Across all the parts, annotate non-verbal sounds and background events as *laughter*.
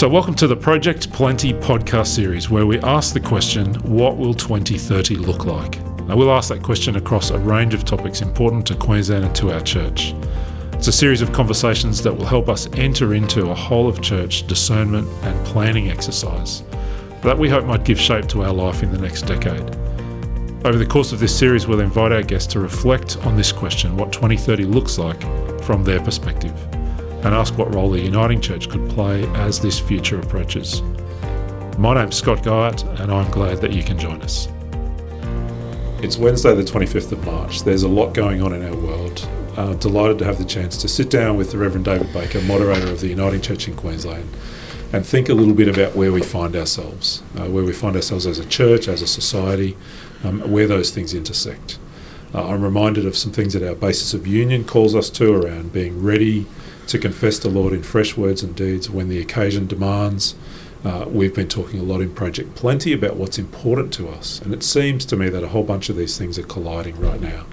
So, welcome to the Project Plenty podcast series, where we ask the question, What will 2030 look like? Now, we'll ask that question across a range of topics important to Queensland and to our church. It's a series of conversations that will help us enter into a whole of church discernment and planning exercise that we hope might give shape to our life in the next decade. Over the course of this series, we'll invite our guests to reflect on this question what 2030 looks like from their perspective and ask what role the Uniting Church could play as this future approaches. My name's Scott Guyatt, and I'm glad that you can join us. It's Wednesday, the 25th of March. There's a lot going on in our world. Uh, delighted to have the chance to sit down with the Reverend David Baker, moderator of the Uniting Church in Queensland, and think a little bit about where we find ourselves, uh, where we find ourselves as a church, as a society, um, where those things intersect. Uh, I'm reminded of some things that our basis of union calls us to around being ready to confess the Lord in fresh words and deeds when the occasion demands. Uh, we've been talking a lot in Project Plenty about what's important to us, and it seems to me that a whole bunch of these things are colliding right now.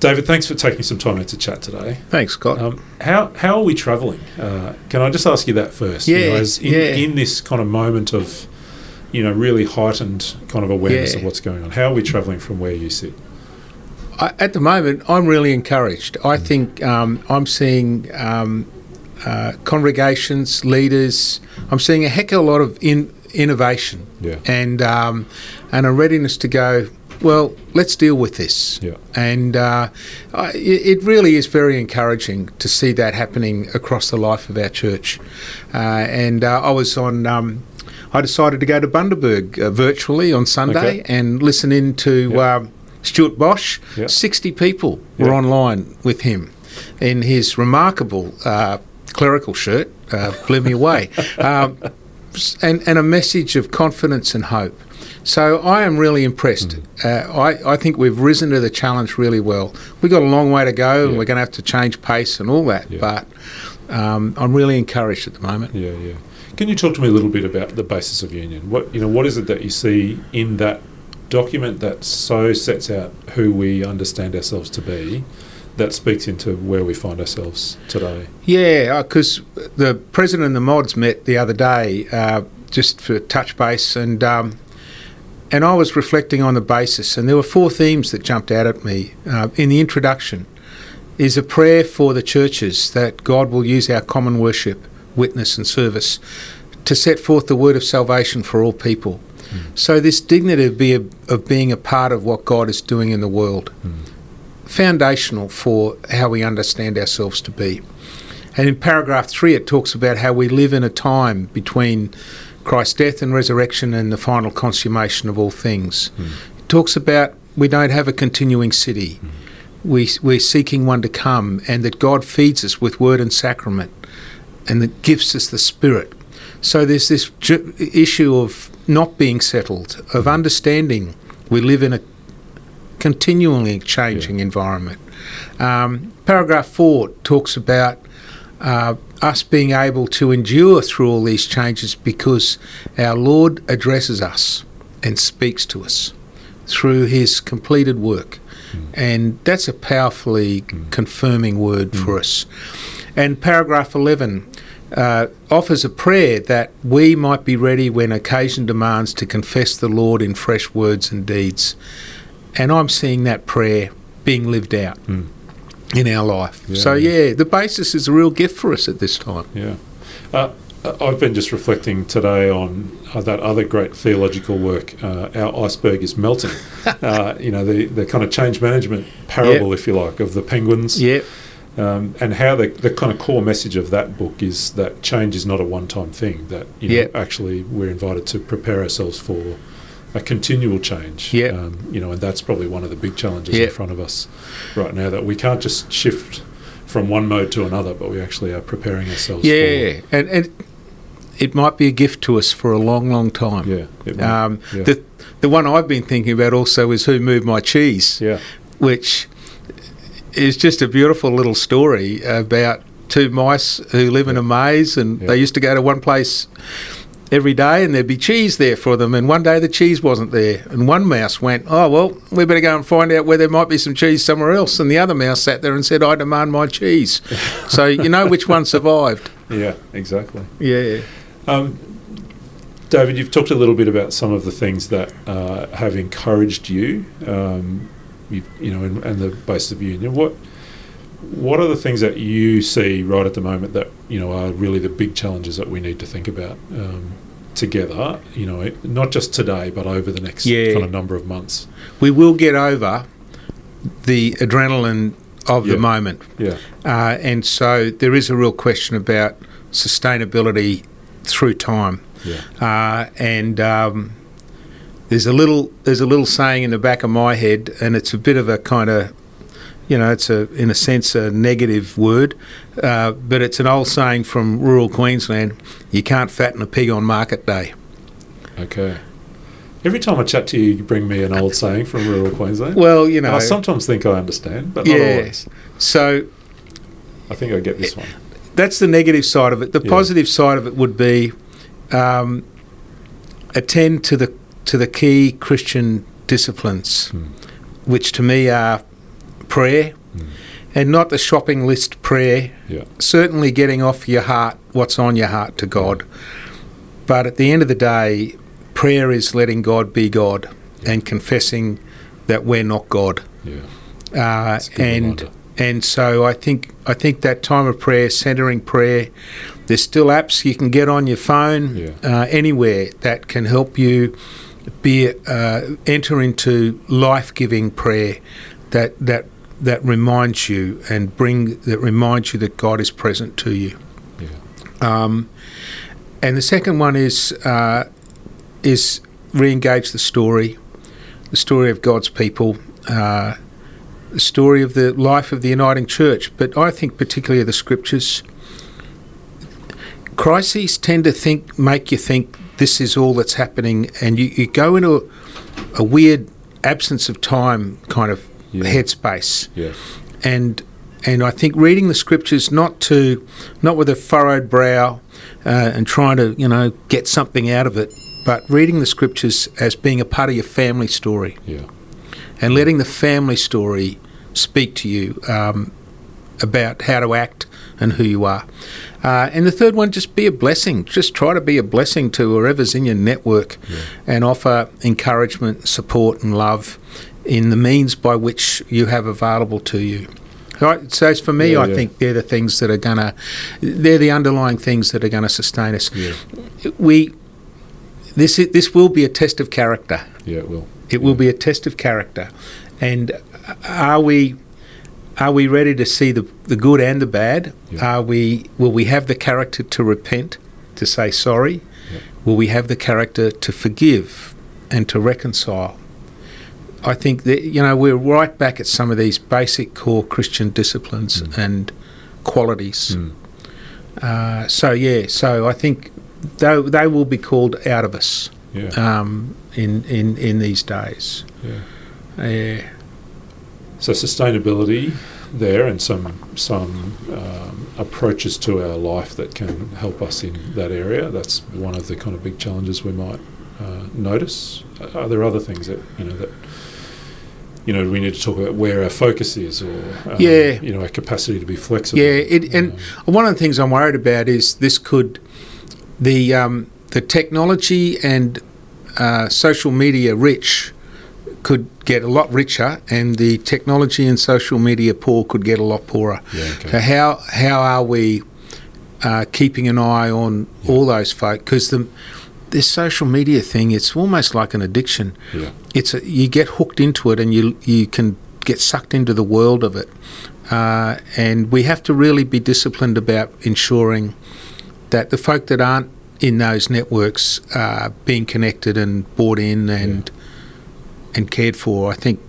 David, thanks for taking some time out to chat today. Thanks, Scott. Um, how how are we travelling? Uh, can I just ask you that first? Yeah, you know, as in, yeah. in this kind of moment of, you know, really heightened kind of awareness Yeah. of what's going on. How are we travelling from where you sit? I, at the moment, I'm really encouraged. I think um, I'm seeing um, uh, congregations, leaders. I'm seeing a heck of a lot of in, innovation Yeah. and um, and a readiness to go. Well, let's deal with this. Yeah. And uh, I, it really is very encouraging to see that happening across the life of our church. Uh, and uh, I was on. Um, I decided to go to Bundaberg uh, virtually on Sunday Okay. and listen in to Yeah. Stuart Bosch. Yeah. 60 people were Yeah. online with him in his remarkable uh, clerical shirt, uh, blew me away, *laughs* um, and, and a message of confidence and hope. So I am really impressed. Mm. Uh, I, I think we've risen to the challenge really well. We've got a long way to go and we're going to have to change pace and all that, Yeah. but um, I'm really encouraged at the moment. Yeah, yeah. Can you talk to me a little bit about the basis of union? What you know, what is it that you see in that document that so sets out who we understand ourselves to be, that speaks into where we find ourselves today? Yeah, because the president and the mods met the other day uh, just for touch base, and um, and I was reflecting on the basis, and there were four themes that jumped out at me uh, in the introduction. Is a prayer for the churches that God will use our common worship, witness, and service to set forth the word of salvation for all people. So this dignity of, be a, of being a part of what God is doing in the world, foundational for how we understand ourselves to be. And in paragraph three, it talks about how we live in a time between Christ's death and resurrection and the final consummation of all things. It talks about we don't have a continuing city. We, we're seeking one to come, and that God feeds us with word and sacrament, and that gives us the Spirit. So there's this ju- issue of not being settled, of understanding we live in a continually changing environment. Um, paragraph four talks about uh, us being able to endure through all these changes because our Lord addresses us and speaks to us through his completed work. And that's a powerfully confirming word for us. And paragraph 11 uh, offers a prayer that we might be ready when occasion demands to confess the Lord in fresh words and deeds. And I'm seeing that prayer being lived out in our life. Yeah, so, yeah. yeah, the basis is a real gift for us at this time. Yeah. Uh, I've been just reflecting today on uh, that other great theological work, uh, Our Iceberg is Melting. *laughs* uh, you know, the, the kind of change management parable, if you like, of the penguins. Yep. Um, and how the, the kind of core message of that book is that change is not a one time thing, that you know, Yep. actually we're invited to prepare ourselves for a continual change. Yep. Um, you know, and that's probably one of the big challenges Yep. in front of us right now, that we can't just shift from one mode to another, but we actually are preparing ourselves Yeah, and, and it might be a gift to us for a long, long time. Yeah. Um, yeah. The the one I've been thinking about also is Who Moved My Cheese, yeah. which is just a beautiful little story about two mice who live in a maze and Yeah. they used to go to one place every day and there'd be cheese there for them and one day the cheese wasn't there and one mouse went oh well we better go and find out where there might be some cheese somewhere else and the other mouse sat there and said i demand my cheese *laughs* so you know which one survived Yeah, exactly. Yeah. Um, David, you've talked a little bit about some of the things that uh, have encouraged you, um, you, you know, and, and the basis of union. What what are the things that you see right at the moment that you know are really the big challenges that we need to think about um, together? You know, not just today, but over the next Yeah. kind of number of months. We will get over the adrenaline of Yeah. the moment. Yeah, Uh, and so there is a real question about sustainability through time. yeah, Uh, and um, there's a little there's a little saying in the back of my head, and it's a bit of a kind of you know it's a in a sense a negative word, uh, but it's an old saying from rural Queensland: you can't fatten a pig on market day. okay. Every time I chat to you, you bring me an old saying from rural Queensland. Well, you And know, I sometimes think I understand, but not always. so I think I get this one. that's the negative side of it. The Yeah. positive side of it would be um, attend to the to the key Christian disciplines, Hmm. which to me are prayer, Hmm. and not the shopping list prayer. Yeah. Certainly, getting off your heart what's on your heart to God, but at the end of the day, prayer is letting God be God and confessing that we're not God. Yeah. Uh, It's a good and reminder. and so I think I think that time of prayer, centering prayer. There's still apps you can get on your phone Yeah. uh, anywhere that can help you be uh, enter into life-giving prayer that that that reminds you and bring that reminds you that God is present to you. Yeah. Um, and the second one is uh, is re-engage the story, the story of God's people, uh, the story of the life of the uniting church. But I think particularly of the scriptures. Crises tend to think, make you think this is all that's happening, and you, you go into a, a weird absence of time kind of Yeah. headspace Yeah. and and I think reading the scriptures not to not with a furrowed brow uh, and trying to you know get something out of it, but reading the scriptures as being a part of your family story Yeah. and letting the family story speak to you um, about how to act and who you are. Uh, and the third one, just be a blessing. Just try to be a blessing to whoever's in your network and offer encouragement, support, and love in the means by which you have available to you. Right, so for me, Yeah, I yeah. think they're the things that are gonna, they're the underlying things that are gonna sustain us. Yeah. We, this is, this will be a test of character. Yeah. It will. It will be a test of character, and are we are we ready to see the the good and the bad? Yeah. Are we will we have the character to repent, to say sorry? Yeah. Will we have the character to forgive and to reconcile? I think that you know we're right back at some of these basic core Christian disciplines Mm. and qualities. Mm. Uh, so yeah, so I think they they will be called out of us Yeah. um, in, in in these days. yeah. Yeah. So sustainability there, and some some um, approaches to our life that can help us in that area. That's one of the kind of big challenges we might uh, notice. Are there other things that you know that you know we need to talk about where our focus is, or um, Yeah. you know our capacity to be flexible? Yeah, it, and Um, one of the things I'm worried about is this could the um, the technology and uh, social media rich could get a lot richer, and the technology and social media poor could get a lot poorer. yeah, So how how are we uh, keeping an eye on all those folk? Because the this social media thing, it's almost like an addiction. yeah, It's a, you get hooked into it, and you you can get sucked into the world of it. Uh, and we have to really be disciplined about ensuring that the folk that aren't in those networks are being connected and bought in and and cared for. I think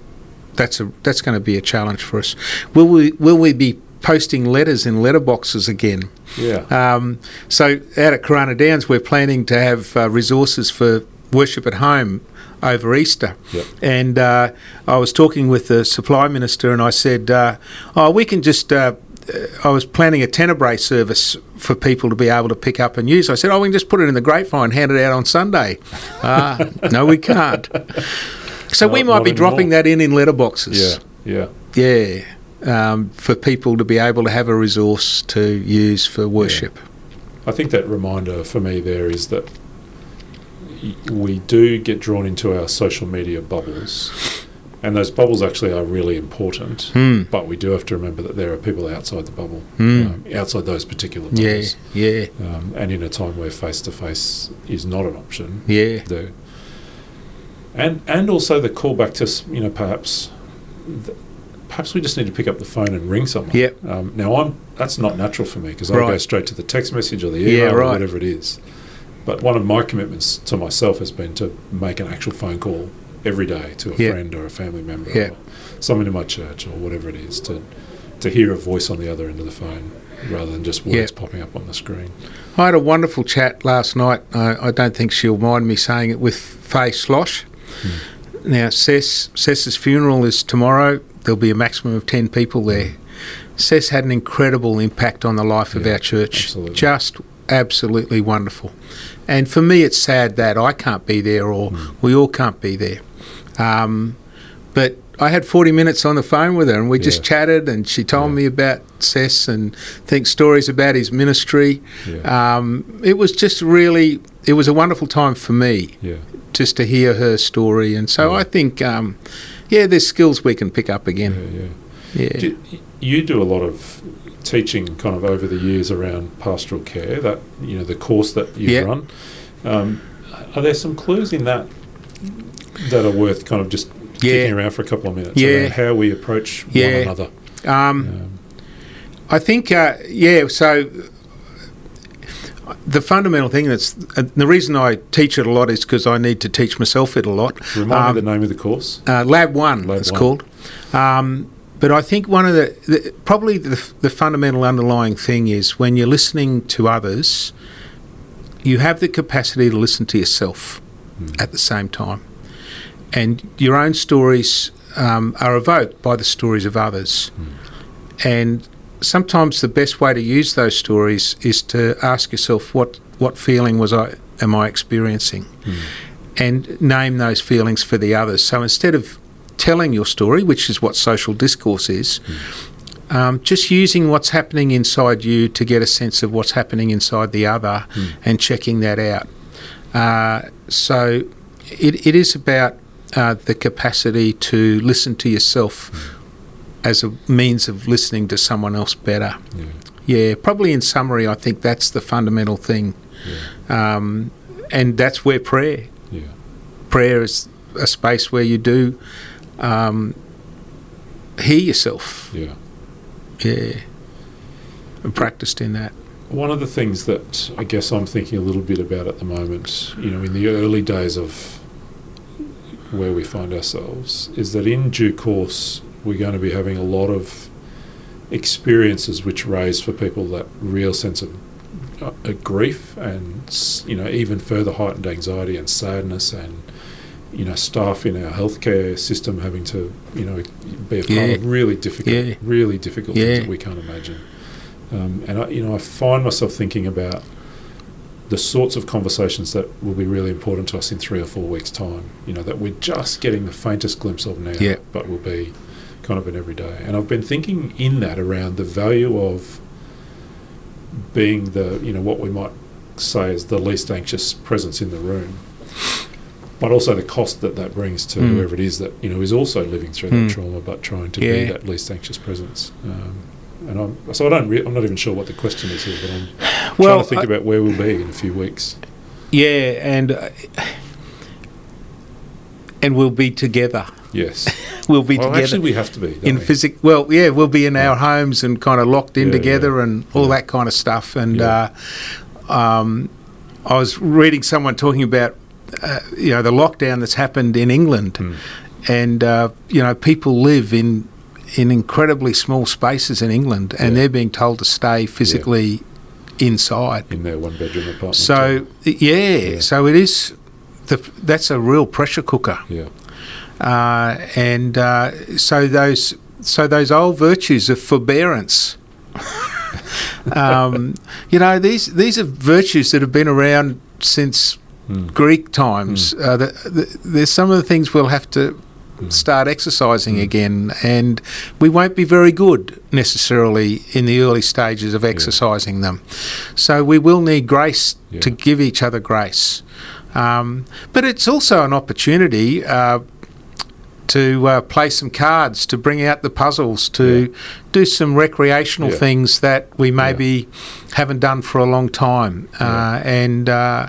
that's a that's going to be a challenge for us. Will we will we be posting letters in letterboxes again? yeah, Um, so out at Corona Downs, we're planning to have uh, resources for worship at home over Easter. Yep. And uh, I was talking with the supply minister, and I said, uh, "Oh, we can just." Uh, I was planning a Tenebrae service for people to be able to pick up and use. I said, "Oh, we can just put it in the grapevine, and hand it out on Sunday." *laughs* Ah, no, we can't. So we might not be dropping that in in letterboxes. yeah, yeah. Yeah, um, for people to be able to have a resource to use for worship. I think that reminder for me there is that we do get drawn into our social media bubbles, and those bubbles actually are really important. Hmm. But we do have to remember that there are people outside the bubble, Hmm. um, outside those particular Yeah, bubbles. yeah, Um, and in a time where face to face is not an option, yeah, the and and also the call back to you know perhaps th- perhaps we just need to pick up the phone and ring someone. Yep. Um, now I'm that's not natural for me because I go straight to the text message or the Yeah, email or right. whatever it is. But one of my commitments to myself has been to make an actual phone call every day to a Yep. friend or a family member Yep. or someone in my church or whatever it is to to hear a voice on the other end of the phone rather than just words Yep. popping up on the screen. I had a wonderful chat last night. I, I don't think she'll mind me saying it with Faye Slosh. Now, Cess, Cess's funeral is tomorrow. There'll be a maximum of 10 people there. Cess had an incredible impact on the life of Yeah, our church. absolutely. Just absolutely wonderful. And for me, it's sad that I can't be there or we all can't be there. Um, but I had 40 minutes on the phone with her and we just chatted and she told Yeah. me about Cess and think stories about his ministry. Yeah. Um, it was just really, it was a wonderful time for me yeah. just to hear her story. And so Yeah. I think, um, yeah, there's skills we can pick up again. yeah. Yeah. Do, you do a lot of teaching kind of over the years around pastoral care, that, you know, the course that you've run. Um, are there some clues in that that are worth kind of just kicking around for a couple of minutes Yeah. how we approach one another? Um, I think, uh, yeah, so the fundamental thing that's uh, the reason I teach it a lot is because I need to teach myself it a lot. remind Um, me the name of the course. Uh, Lab One, Lab it's One. called. Um, but I think one of the, the probably the, the fundamental underlying thing is when you're listening to others, you have the capacity to listen to yourself at the same time, and your own stories um, are evoked by the stories of others, and sometimes the best way to use those stories is to ask yourself what what feeling was I am I experiencing? And name those feelings for the others. So instead of telling your story, which is what social discourse is, um, just using what's happening inside you to get a sense of what's happening inside the other and checking that out. Uh, so it, it is about uh, the capacity to listen to yourself as a means of listening to someone else better. Yeah. Yeah, probably in summary, I think that's the fundamental thing. Um, and that's where prayer Yeah. prayer is a space where you do um, hear yourself. Yeah. Yeah. And practiced in that. One of the things that I guess I'm thinking a little bit about at the moment, you know, in the early days of where we find ourselves, is that in due course we're going to be having a lot of experiences which raise for people that real sense of uh, grief and you know even further heightened anxiety and sadness and you know staff in our healthcare system having to you know be a part Yeah. of really difficult Yeah. really difficult Yeah. things that we can't imagine um, and I, you know I find myself thinking about the sorts of conversations that will be really important to us in three or four weeks' time. You know that we're just getting the faintest glimpse of now, but will be kind of an everyday. And I've been thinking in that around the value of being the you know what we might say is the least anxious presence in the room, but also the cost that that brings to Mm. whoever it is that you know is also living through Mm. that trauma, but trying to be that least anxious presence. Um, and I'm, so I don't. Re- I'm not even sure what the question is here, but I'm Well, trying to think I- about where we'll be in a few weeks. Yeah, and uh, and we'll be together. Yes. *laughs* We'll be well, together actually, we have to be. in we? physic. Well, yeah, we'll be in our homes and kind of locked in Yeah, together yeah. and all Yeah. that kind of stuff. And Yeah. uh, um, I was reading someone talking about uh, you know the lockdown that's happened in England, Mm. and uh, you know people live in in incredibly small spaces in England, and Yeah. they're being told to stay physically inside. in their one bedroom apartment. So yeah, Yeah. so it is. The, that's a real pressure cooker, yeah, uh, and uh, so those so those old virtues of forbearance. *laughs* um, you know these these are virtues that have been around since Mm. Greek times. Uh, the, the, there's some of the things we'll have to start exercising again, and we won't be very good necessarily in the early stages of exercising them. So we will need grace Yeah. to give each other grace. Um, but it's also an opportunity uh, to uh, play some cards, to bring out the puzzles, to do some recreational Yeah. things that we Yeah. maybe haven't done for a long time, uh, and uh,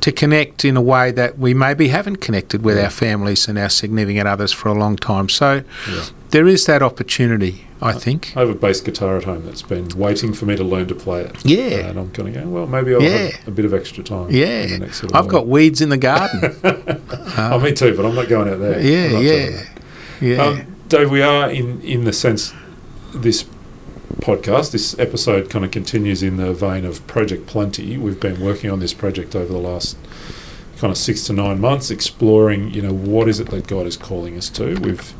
to connect in a way that we maybe haven't connected with Yeah. our families and our significant others for a long time. So Yeah. there is that opportunity, I think. I have a bass guitar at home that's been waiting for me to learn to play it. Yeah. And I'm going to go, well, maybe I'll Yeah. have a bit of extra time. in the Yeah, I've got weeds in the garden. *laughs* oh, me too, but I'm not going out there. Yeah, yeah, yeah. Um, Dave, we are in, in the sense this podcast, this episode kind of continues in the vein of Project Plenty. We've been working on this project over the last kind of six to nine months, exploring, you know, what is it that God is calling us to. We've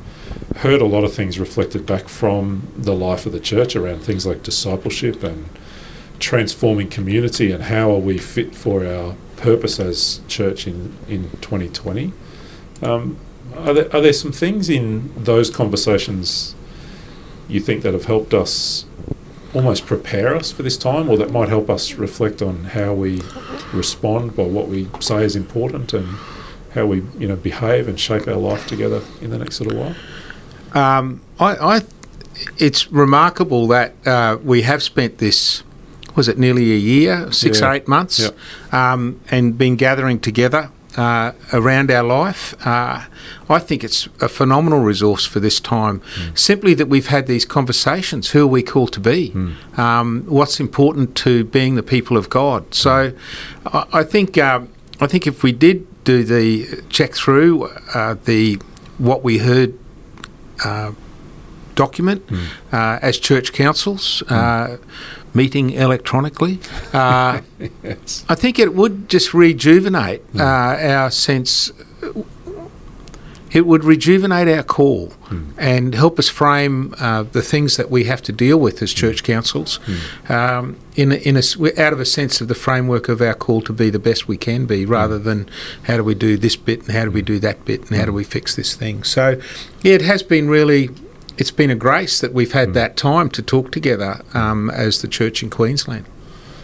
heard a lot of things reflected back from the life of the church around things like discipleship and transforming community and how are we fit for our purpose as church in, in 2020. Um, are there, are there some things in those conversations you think that have helped us almost prepare us for this time, or that might help us reflect on how we respond by what we say is important and how we, you know, behave and shape our life together in the next little while? Um, I, I, it's remarkable that uh, we have spent this, was it nearly a year, six Yeah. or eight months, Yep. um, and been gathering together uh, around our life. Uh, I think it's a phenomenal resource for this time. Simply that we've had these conversations. Who are we called to be? Um, what's important to being the people of God? So, I, I think um, I think if we did do the check through uh, the what we heard uh, document uh, as church councils, uh, meeting electronically. *laughs* Uh, yes. I think it would just rejuvenate uh, our sense. It would rejuvenate our call and help us frame uh, the things that we have to deal with as church councils um, in a, in a out of a sense of the framework of our call to be the best we can be, rather than how do we do this bit and how do we do that bit and how do we fix this thing. So, yeah, it has been really. It's been a grace that we've had that time to talk together um, as the church in Queensland.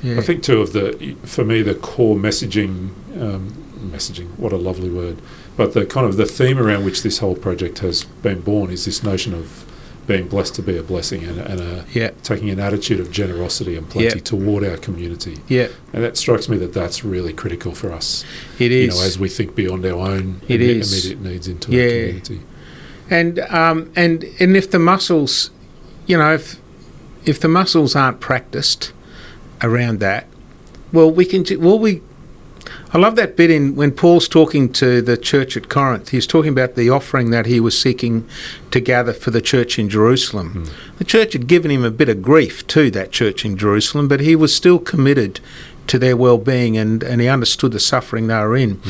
Yeah. I think too of the for me the core messaging um, messaging what a lovely word but the kind of the theme around which this whole project has been born is this notion of being blessed to be a blessing and, and a, Yeah. taking an attitude of generosity and plenty Yeah. toward our community Yeah, and that strikes me that that's really critical for us it you know as we think beyond our own It imme- is. immediate needs into Yeah. our community and um, and and if the muscles, you know, if if the muscles aren't practiced around that, well, we can. Well, we. I love that bit in when Paul's talking to the church at Corinth. He's talking about the offering that he was seeking to gather for the church in Jerusalem. The church had given him a bit of grief to that church in Jerusalem, but he was still committed to their well-being and, and he understood the suffering they were in.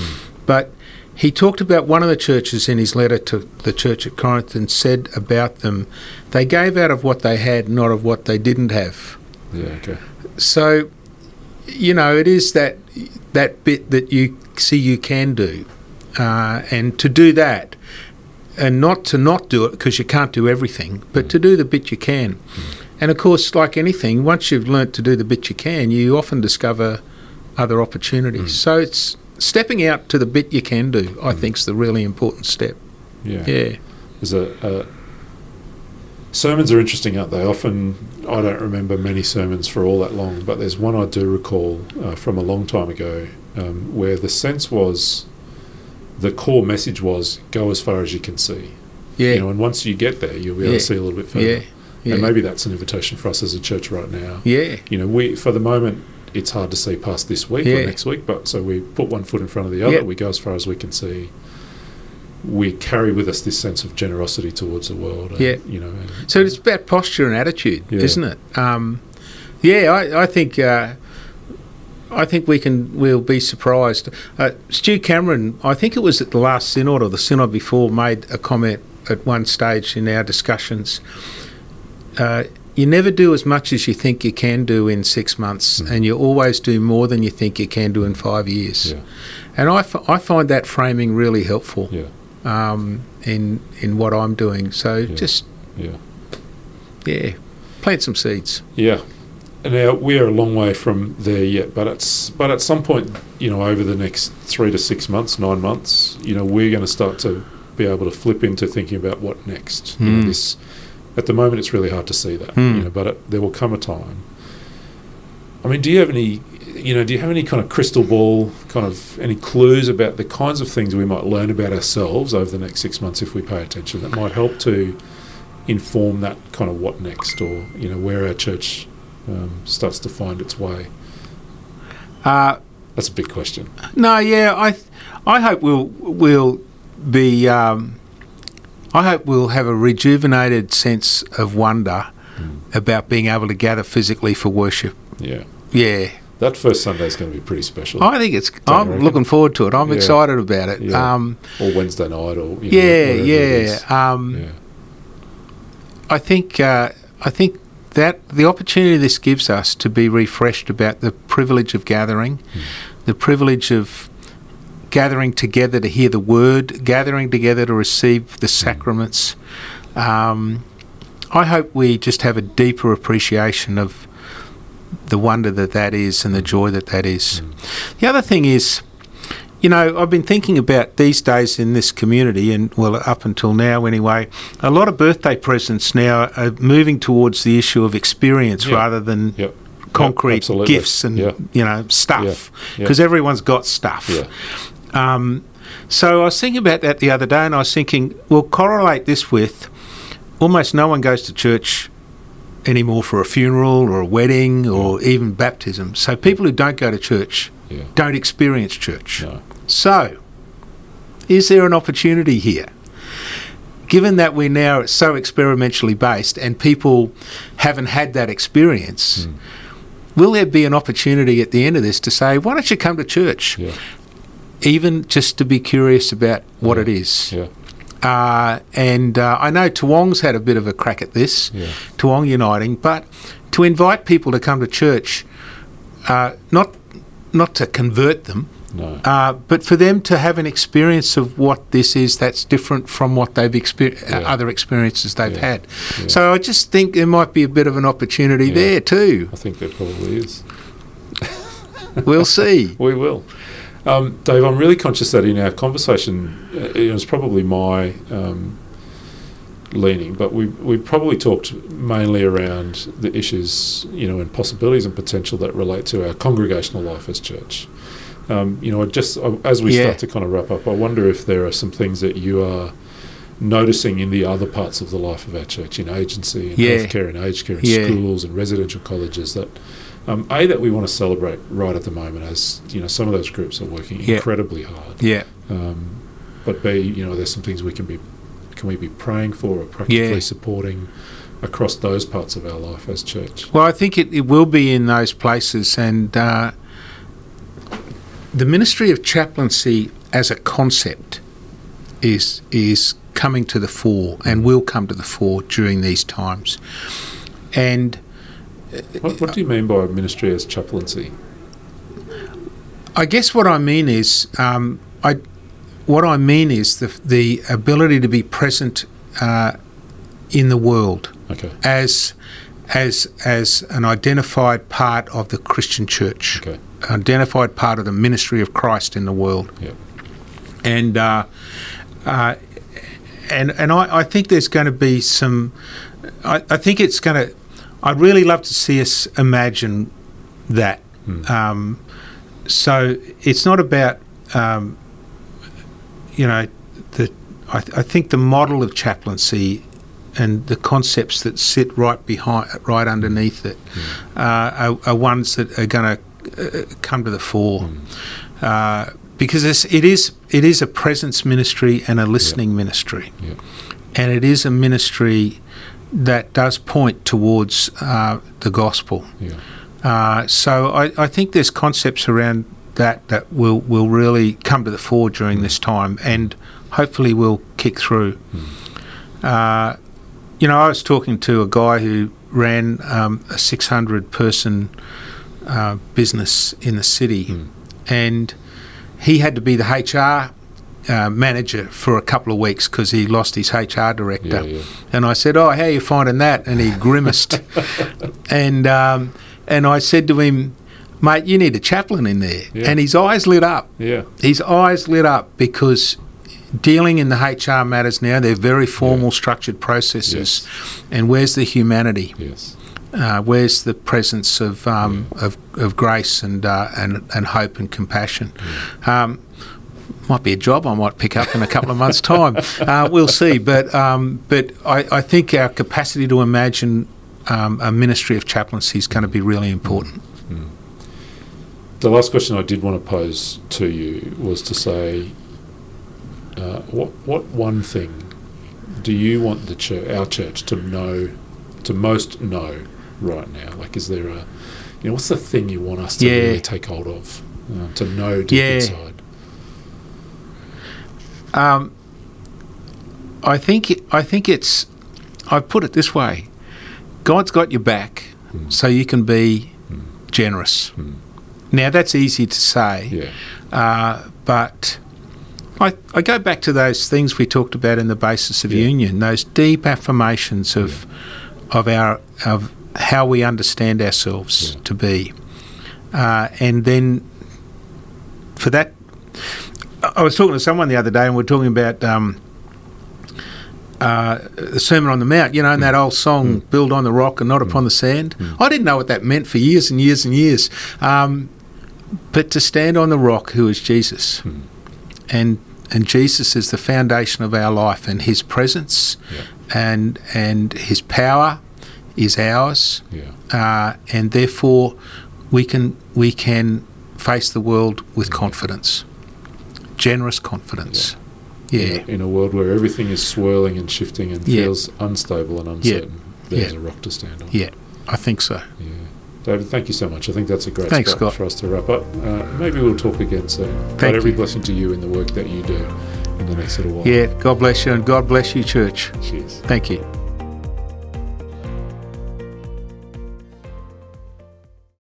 But he talked about one of the churches in his letter to the church at Corinth and said about them, they gave out of what they had, not of what they didn't have. yeah okay So, you know, it is that that bit that you see you can do, uh, and to do that, and not to not do it because you can't do everything, but to do the bit you can. And of course, like anything, once you've learnt to do the bit you can, you often discover other opportunities. So it's stepping out to the bit you can do. I think is the really important step. yeah Yeah, There's a, a sermons are interesting, aren't they? Often I don't remember many sermons for all that long, but there's one I do recall uh, from a long time ago um, where the sense was the core message was go as far as you can see. yeah, You know, and once you get there, you'll be able Yeah. to see a little bit further. yeah, yeah, And maybe that's an invitation for us as a church right now. yeah, You know, we for the moment it's hard to see past this week Yeah. or next week, but so we put one foot in front of the other. Yeah. We go as far as we can see. We carry with us this sense of generosity towards the world. And, Yeah. you know. And, So it's about posture and attitude, Yeah. isn't it? Um, yeah, I, I think uh, I think we can we'll be surprised. Uh, Stu Cameron, I think it was at the last synod or the synod before, made a comment at one stage in our discussions. Uh, you never do as much as you think you can do in six months, Mm. and you always do more than you think you can do in five years. Yeah. And I, f- I find that framing really helpful. Yeah. um, in in what I'm doing. So Yeah. just Yeah. yeah, plant some seeds. Yeah. Now we are a long way from there yet, but it's but at some point, you know, over the next three to six months, nine months, you know, we're going to start to be able to flip into thinking about what next. You know, Hmm. this at the moment it's really hard to see that, Hmm. you know, but it, there will come a time. I mean, do you have any, you know, do you have any kind of crystal ball, kind of any clues about the kinds of things we might learn about ourselves over the next six months if we pay attention that might help to inform that kind of what next, or you know, where our church um, starts to find its way? Uh, That's a big question. No, yeah, I, I hope we'll we'll be. Um, I hope we'll have a rejuvenated sense of wonder about being able to gather physically for worship. Yeah, Yeah, that first Sunday is going to be pretty special, I think it's. I'm looking forward to it. I'm Yeah. excited about it. Yeah. Um, or Wednesday night, or you know, yeah, yeah. Um, yeah, I think. Uh, I think that the opportunity this gives us to be refreshed about the privilege of gathering, the privilege of gathering together to hear the word, gathering together to receive the sacraments. Um, I hope we just have a deeper appreciation of the wonder that that is and the joy that that is. The other thing is, you know, I've been thinking about these days in this community, and well, up until now anyway, a lot of birthday presents now are moving towards the issue of experience Yeah. rather than concrete gifts and you know stuff because everyone's got stuff. Yeah, Um, so I was thinking about that the other day, and I was thinking, well, correlate this with almost no one goes to church anymore for a funeral or a wedding or even baptism. So people who don't go to church yeah. don't experience church. No. So, is there an opportunity here? Given that we're now so experimentally based and people haven't had that experience, will there be an opportunity at the end of this to say, why don't you come to church? Yeah. Even just to be curious about what Yeah. it is. Yeah. Uh, and uh, I know Toowong's had a bit of a crack at this, Yeah. Toowong Uniting, but to invite people to come to church, uh, not not to convert them, No. uh, but for them to have an experience of what this is that's different from what they've experienced, Yeah. other experiences they've Yeah. had. So I just think there might be a bit of an opportunity there too. I think there probably is. We'll see. *laughs* We will. Um, Dave, I'm really conscious that in our conversation, uh, it was probably my um, leaning, but we we probably talked mainly around the issues, you know, and possibilities and potential that relate to our congregational life as church. Um, you know, just as we Yeah. start to kind of wrap up, I wonder if there are some things that you are noticing in the other parts of the life of our church, in agency, in Yeah. healthcare, and aged care, and Yeah. schools, and residential colleges that um, a that we want to celebrate right at the moment as you know some of those groups are working Yeah. incredibly hard Yeah. um, but b you know there's some things we can be can we be praying for or practically Yeah. supporting across those parts of our life as church Well, I think it, it will be in those places, and uh, the ministry of chaplaincy as a concept is is coming to the fore and will come to the fore during these times. And what, what do you mean by ministry as chaplaincy I guess what I mean is, um, I what I mean is the the ability to be present uh, in the world okay as as as an identified part of the Christian church. okay identified part of the ministry of Christ in the world. Yeah. And uh, uh, and and I, I think there's going to be some. I, I think it's going to. I'd really love to see us imagine that. Hmm. Um, so it's not about, um, you know, the. I, th- I think the model of chaplaincy and the concepts that sit right behind, right underneath it, Hmm. uh, are, are ones that are going to uh, come to the fore. Hmm. Uh, because it's, it is it is a presence ministry and a listening ministry, Yeah. and it is a ministry that does point towards uh, the gospel. yeah Uh, so I, I think there's concepts around that that will will really come to the fore during this time, and hopefully will kick through. Uh, you know, I was talking to a guy who ran um, a 600 person uh, business in the city, Mm. and he had to be the HR uh, manager for a couple of weeks because he lost his HR director. Yeah, yeah. And I said, "Oh, how are you finding that?" And he grimaced. *laughs* and um, and I said to him, "Mate, you need a chaplain in there." Yeah. And his eyes lit up. Yeah. His eyes lit up because dealing in the HR matters now, they're very formal, structured processes. And where's the humanity? Yes. Uh, where's the presence of um, of, of grace and, uh, and and hope and compassion? Um, might be a job I might pick up in a couple of months' time. Uh, we'll see. But um, but I, I think our capacity to imagine um, a ministry of chaplaincy is going to be really important. The last question I did want to pose to you was to say, uh, what what one thing do you want the church, our church, to know, to most know right now? Like, is there a, you know, what's the thing you want us to Yeah. really take hold of, uh, to know deep Yeah. inside? Um, I think I think it's. I put it this way: God's got your back, Mm. so you can be generous. Mm. Now that's easy to say, Yeah. uh, but I, I go back to those things we talked about in the basis of Yeah. union, those deep affirmations of of our of how we understand ourselves Yeah. to be, uh, and then for that, I was talking to someone the other day, and we are talking about. Um, uh, the Sermon on the Mount, you know, and that old song, "Build on the Rock and Not Upon the Sand." I didn't know what that meant for years and years and years, um, but to stand on the rock, who is Jesus, Mm. and and Jesus is the foundation of our life, and His presence Yeah. and and His power is ours, Yeah. uh, and therefore we can we can face the world with confidence, generous confidence. Yeah, In a world where everything is swirling and shifting and Yeah. feels unstable and uncertain, there's Yeah. a rock to stand on. yeah, I think so. Yeah. David, thank you so much. I think that's a great Thanks, spot Scott. for us to wrap up. Uh, maybe we'll talk again soon. but Thank every you. blessing to you in the work that you do in the next little while. Yeah, God bless you, and God bless you, church. Cheers. Thank you.